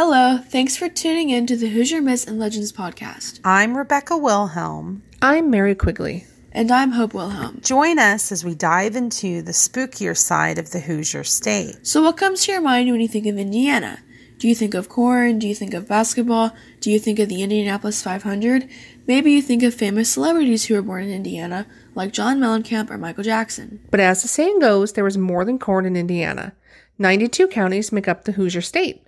Hello, thanks for tuning in to the Hoosier Myths and Legends podcast. I'm Rebecca Wilhelm. I'm Mary Quigley. And I'm Hope Wilhelm. Join us as we dive into the spookier side of the Hoosier state. So, what comes to your mind when you think of Indiana? Do you think of corn? Do you think of basketball? Do you think of the Indianapolis 500? Maybe you think of famous celebrities who were born in Indiana, like John Mellencamp or Michael Jackson. But as the saying goes, there was more than corn in Indiana. 92 counties make up the Hoosier state.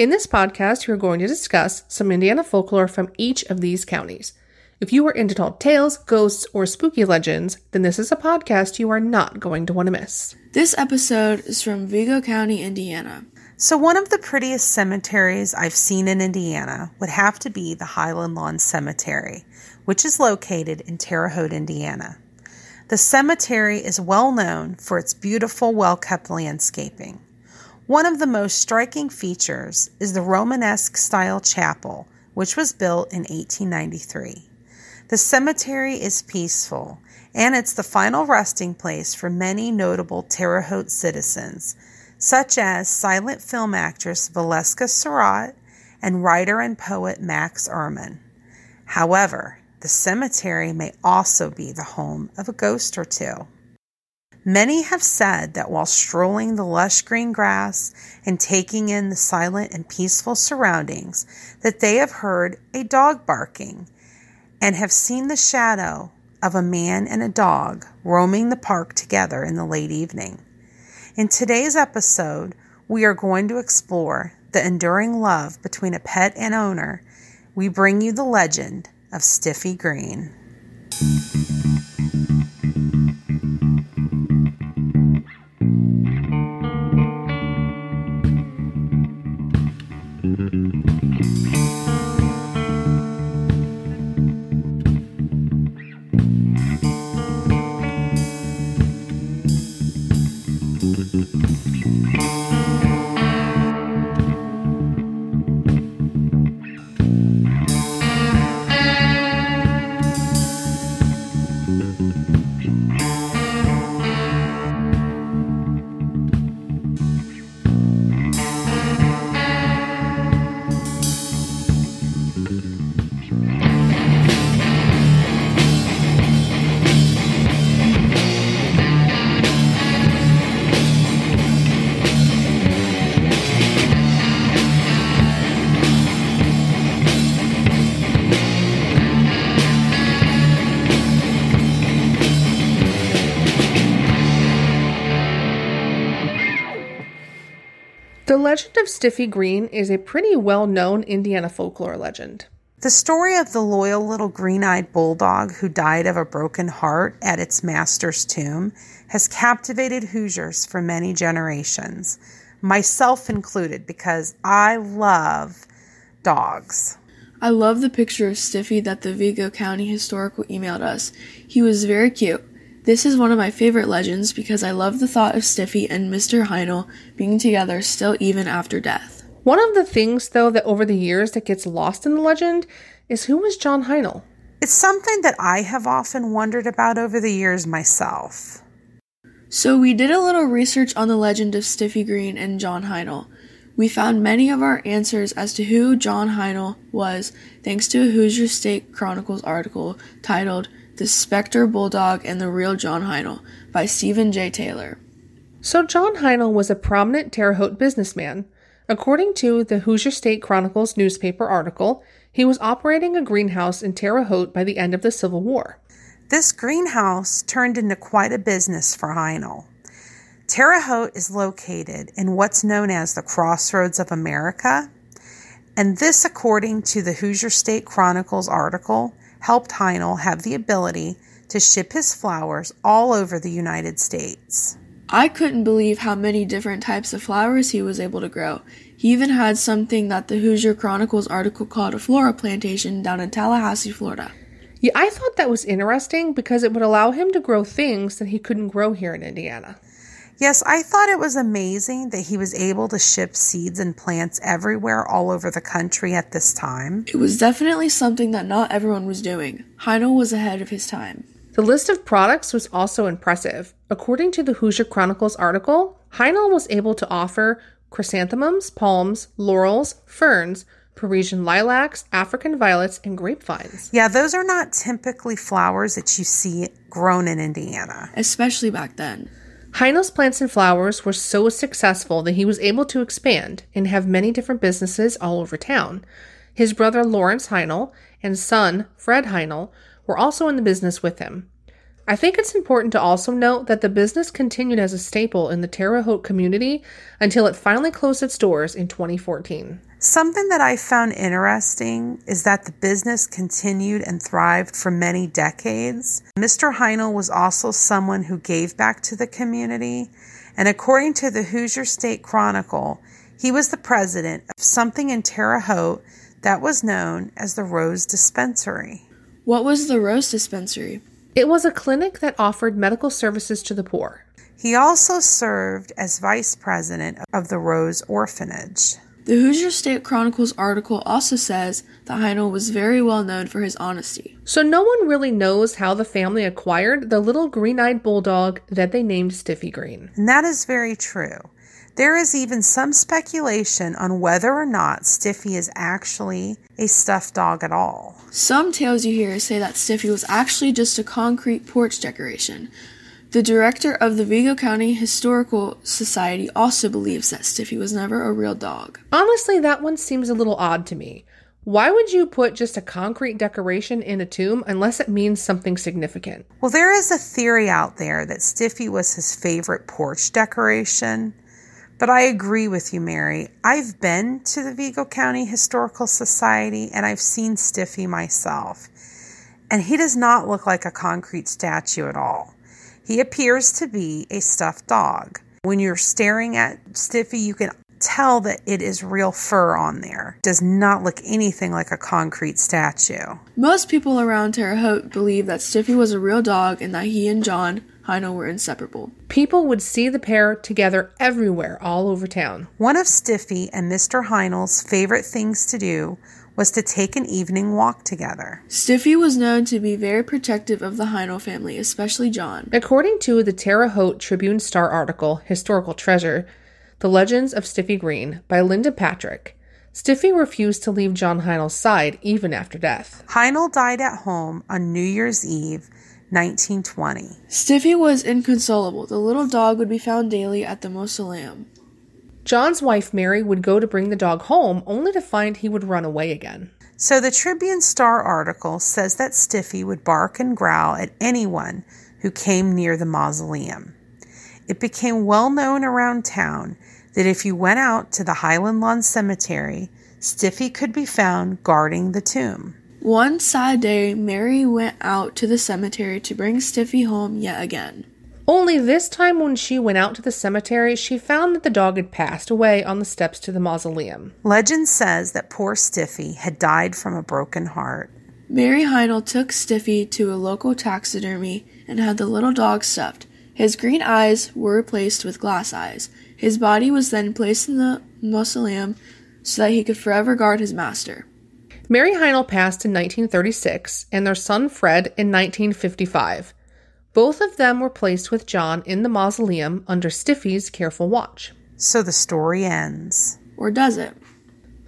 In this podcast, we are going to discuss some Indiana folklore from each of these counties. If you are into tall tales, ghosts, or spooky legends, then this is a podcast you are not going to want to miss. This episode is from Vigo County, Indiana. So, one of the prettiest cemeteries I've seen in Indiana would have to be the Highland Lawn Cemetery, which is located in Terre Haute, Indiana. The cemetery is well known for its beautiful, well kept landscaping. One of the most striking features is the Romanesque style chapel, which was built in 1893. The cemetery is peaceful, and it's the final resting place for many notable Terre Haute citizens such as silent film actress Valeska Suratt and writer and poet Max Ehrmann. However, the cemetery may also be the home of a ghost or two. Many have said that while strolling the lush green grass and taking in the silent and peaceful surroundings, that they have heard a dog barking and have seen the shadow of a man and a dog roaming the park together in the late evening. In today's episode, we are going to explore the enduring love between a pet and owner. We bring you the legend of Stiffy Green. Legend of Stiffy Green is a pretty well known Indiana folklore legend. The story of the loyal little green eyed bulldog who died of a broken heart at its master's tomb has captivated Hoosiers for many generations, myself included, because I love dogs. I love the picture of Stiffy that the Vigo County Historical emailed us. He was very cute. This is one of my favorite legends because I love the thought of Stiffy and Mr. Heinl being together still even after death. One of the things, though, that over the years that gets lost in the legend is who was John Heinl? It's something that I have often wondered about over the years myself. So we did a little research on the legend of Stiffy Green and John Heinl. We found many of our answers as to who John Heinl was thanks to a Hoosier State Chronicles article titled the Spectre Bulldog and the Real John Heinl by Stephen J. Taylor. So, John Heinl was a prominent Terre Haute businessman. According to the Hoosier State Chronicles newspaper article, he was operating a greenhouse in Terre Haute by the end of the Civil War. This greenhouse turned into quite a business for Heinel. Terre Haute is located in what's known as the Crossroads of America, and this, according to the Hoosier State Chronicles article, helped Heinl have the ability to ship his flowers all over the United States. I couldn't believe how many different types of flowers he was able to grow. He even had something that the Hoosier Chronicles article called a flora plantation down in Tallahassee, Florida. Yeah, I thought that was interesting because it would allow him to grow things that he couldn't grow here in Indiana. Yes, I thought it was amazing that he was able to ship seeds and plants everywhere all over the country at this time. It was definitely something that not everyone was doing. Heinl was ahead of his time. The list of products was also impressive. According to the Hoosier Chronicles article, Heinl was able to offer chrysanthemums, palms, laurels, ferns, Parisian lilacs, African violets, and grapevines. Yeah, those are not typically flowers that you see grown in Indiana. especially back then. Heinl's plants and flowers were so successful that he was able to expand and have many different businesses all over town. His brother Lawrence Heinl and son Fred Heinl were also in the business with him. I think it's important to also note that the business continued as a staple in the Terre Haute community until it finally closed its doors in 2014. Something that I found interesting is that the business continued and thrived for many decades. Mr. Heinl was also someone who gave back to the community, and according to the Hoosier State Chronicle, he was the president of something in Terre Haute that was known as the Rose Dispensary. What was the Rose Dispensary? It was a clinic that offered medical services to the poor. He also served as vice president of the Rose Orphanage. The Hoosier State Chronicles article also says that Heinl was very well known for his honesty. So no one really knows how the family acquired the little green-eyed bulldog that they named Stiffy Green. And that is very true. There is even some speculation on whether or not Stiffy is actually a stuffed dog at all. Some tales you hear say that Stiffy was actually just a concrete porch decoration. The director of the Vigo County Historical Society also believes that Stiffy was never a real dog. Honestly, that one seems a little odd to me. Why would you put just a concrete decoration in a tomb unless it means something significant? Well, there is a theory out there that Stiffy was his favorite porch decoration. But I agree with you, Mary. I've been to the Vigo County Historical Society and I've seen Stiffy myself. And he does not look like a concrete statue at all. He appears to be a stuffed dog. When you're staring at Stiffy, you can tell that it is real fur on there. Does not look anything like a concrete statue. Most people around Terre Haute believe that Stiffy was a real dog and that he and John Heinl were inseparable. People would see the pair together everywhere all over town. One of Stiffy and Mr. Heinl's favorite things to do was to take an evening walk together. Stiffy was known to be very protective of the Heinl family, especially John. According to the Terre Haute Tribune Star article, Historical Treasure, The Legends of Stiffy Green by Linda Patrick, Stiffy refused to leave John Heinl's side even after death. Heinl died at home on New Year's Eve, 1920. Stiffy was inconsolable. The little dog would be found daily at the mausoleum. John's wife Mary would go to bring the dog home only to find he would run away again. So the Tribune Star article says that Stiffy would bark and growl at anyone who came near the mausoleum. It became well known around town that if you went out to the Highland Lawn Cemetery, Stiffy could be found guarding the tomb. One sad day, Mary went out to the cemetery to bring Stiffy home yet again. Only this time, when she went out to the cemetery, she found that the dog had passed away on the steps to the mausoleum. Legend says that poor Stiffy had died from a broken heart. Mary Heinl took Stiffy to a local taxidermy and had the little dog stuffed. His green eyes were replaced with glass eyes. His body was then placed in the mausoleum so that he could forever guard his master. Mary Heinl passed in 1936 and their son Fred in 1955. Both of them were placed with John in the mausoleum under Stiffy's careful watch. So the story ends. Or does it?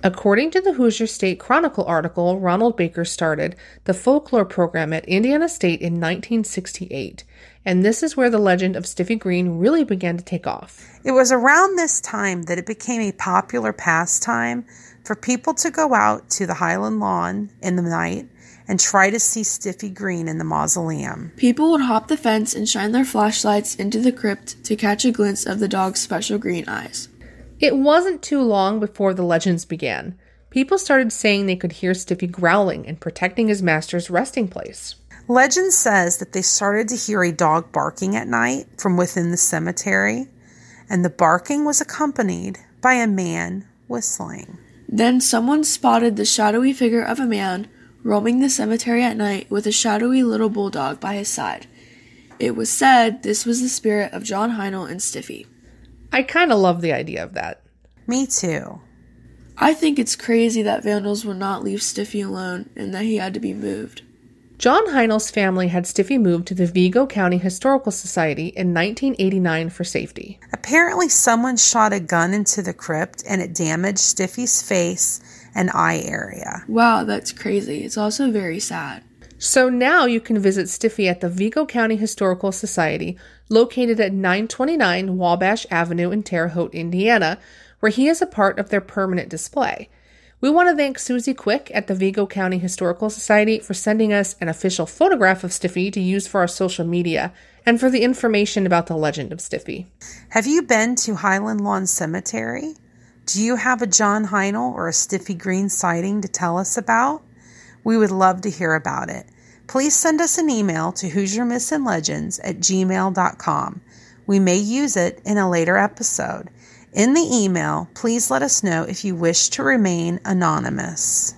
According to the Hoosier State Chronicle article, Ronald Baker started the folklore program at Indiana State in 1968, and this is where the legend of Stiffy Green really began to take off. It was around this time that it became a popular pastime for people to go out to the Highland Lawn in the night and try to see Stiffy Green in the mausoleum. People would hop the fence and shine their flashlights into the crypt to catch a glimpse of the dog's special green eyes. It wasn't too long before the legends began. People started saying they could hear Stiffy growling and protecting his master's resting place. Legend says that they started to hear a dog barking at night from within the cemetery, and the barking was accompanied by a man whistling. Then someone spotted the shadowy figure of a man roaming the cemetery at night with a shadowy little bulldog by his side. It was said this was the spirit of John Heinl and Stiffy. I kind of love the idea of that. Me too. I think it's crazy that vandals would not leave Stiffy alone and that he had to be moved. John Heinl's family had Stiffy moved to the Vigo County Historical Society in 1989 for safety. Apparently, someone shot a gun into the crypt and it damaged Stiffy's face and eye area. Wow, that's crazy. It's also very sad. So now you can visit Stiffy at the Vigo County Historical Society, located at 929 Wabash Avenue in Terre Haute, Indiana, where he is a part of their permanent display. We want to thank Susie Quick at the Vigo County Historical Society for sending us an official photograph of Stiffy to use for our social media and for the information about the legend of Stiffy. Have you been to Highland Lawn Cemetery? Do you have a John Heinl or a Stiffy Green sighting to tell us about? We would love to hear about it. Please send us an email to Hoosier Myths and Legends at gmail.com. We may use it in a later episode. In the email, please let us know if you wish to remain anonymous.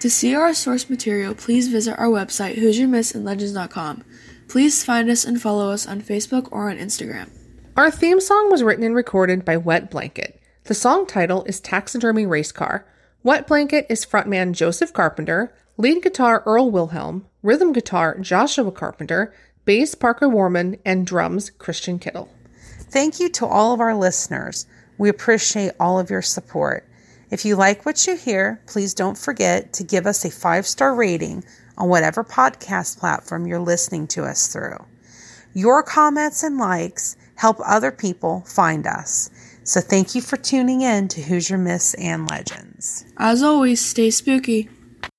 To see our source material, please visit our website, HoosierMythsandLegends.com. Please find us and follow us on Facebook or on Instagram. Our theme song was written and recorded by Wet Blanket. The song title is Taxidermy Race Car. Wet Blanket is frontman Joseph Carpenter, lead guitar Earl Wilhelm, rhythm guitar Joshua Carpenter, bass Parker Warman, and drums Christian Kittle. Thank you to all of our listeners. We appreciate all of your support. If you like what you hear, please don't forget to give us a five star rating on whatever podcast platform you're listening to us through. Your comments and likes help other people find us. So thank you for tuning in to Hoosier Myths and Legends. As always, stay spooky.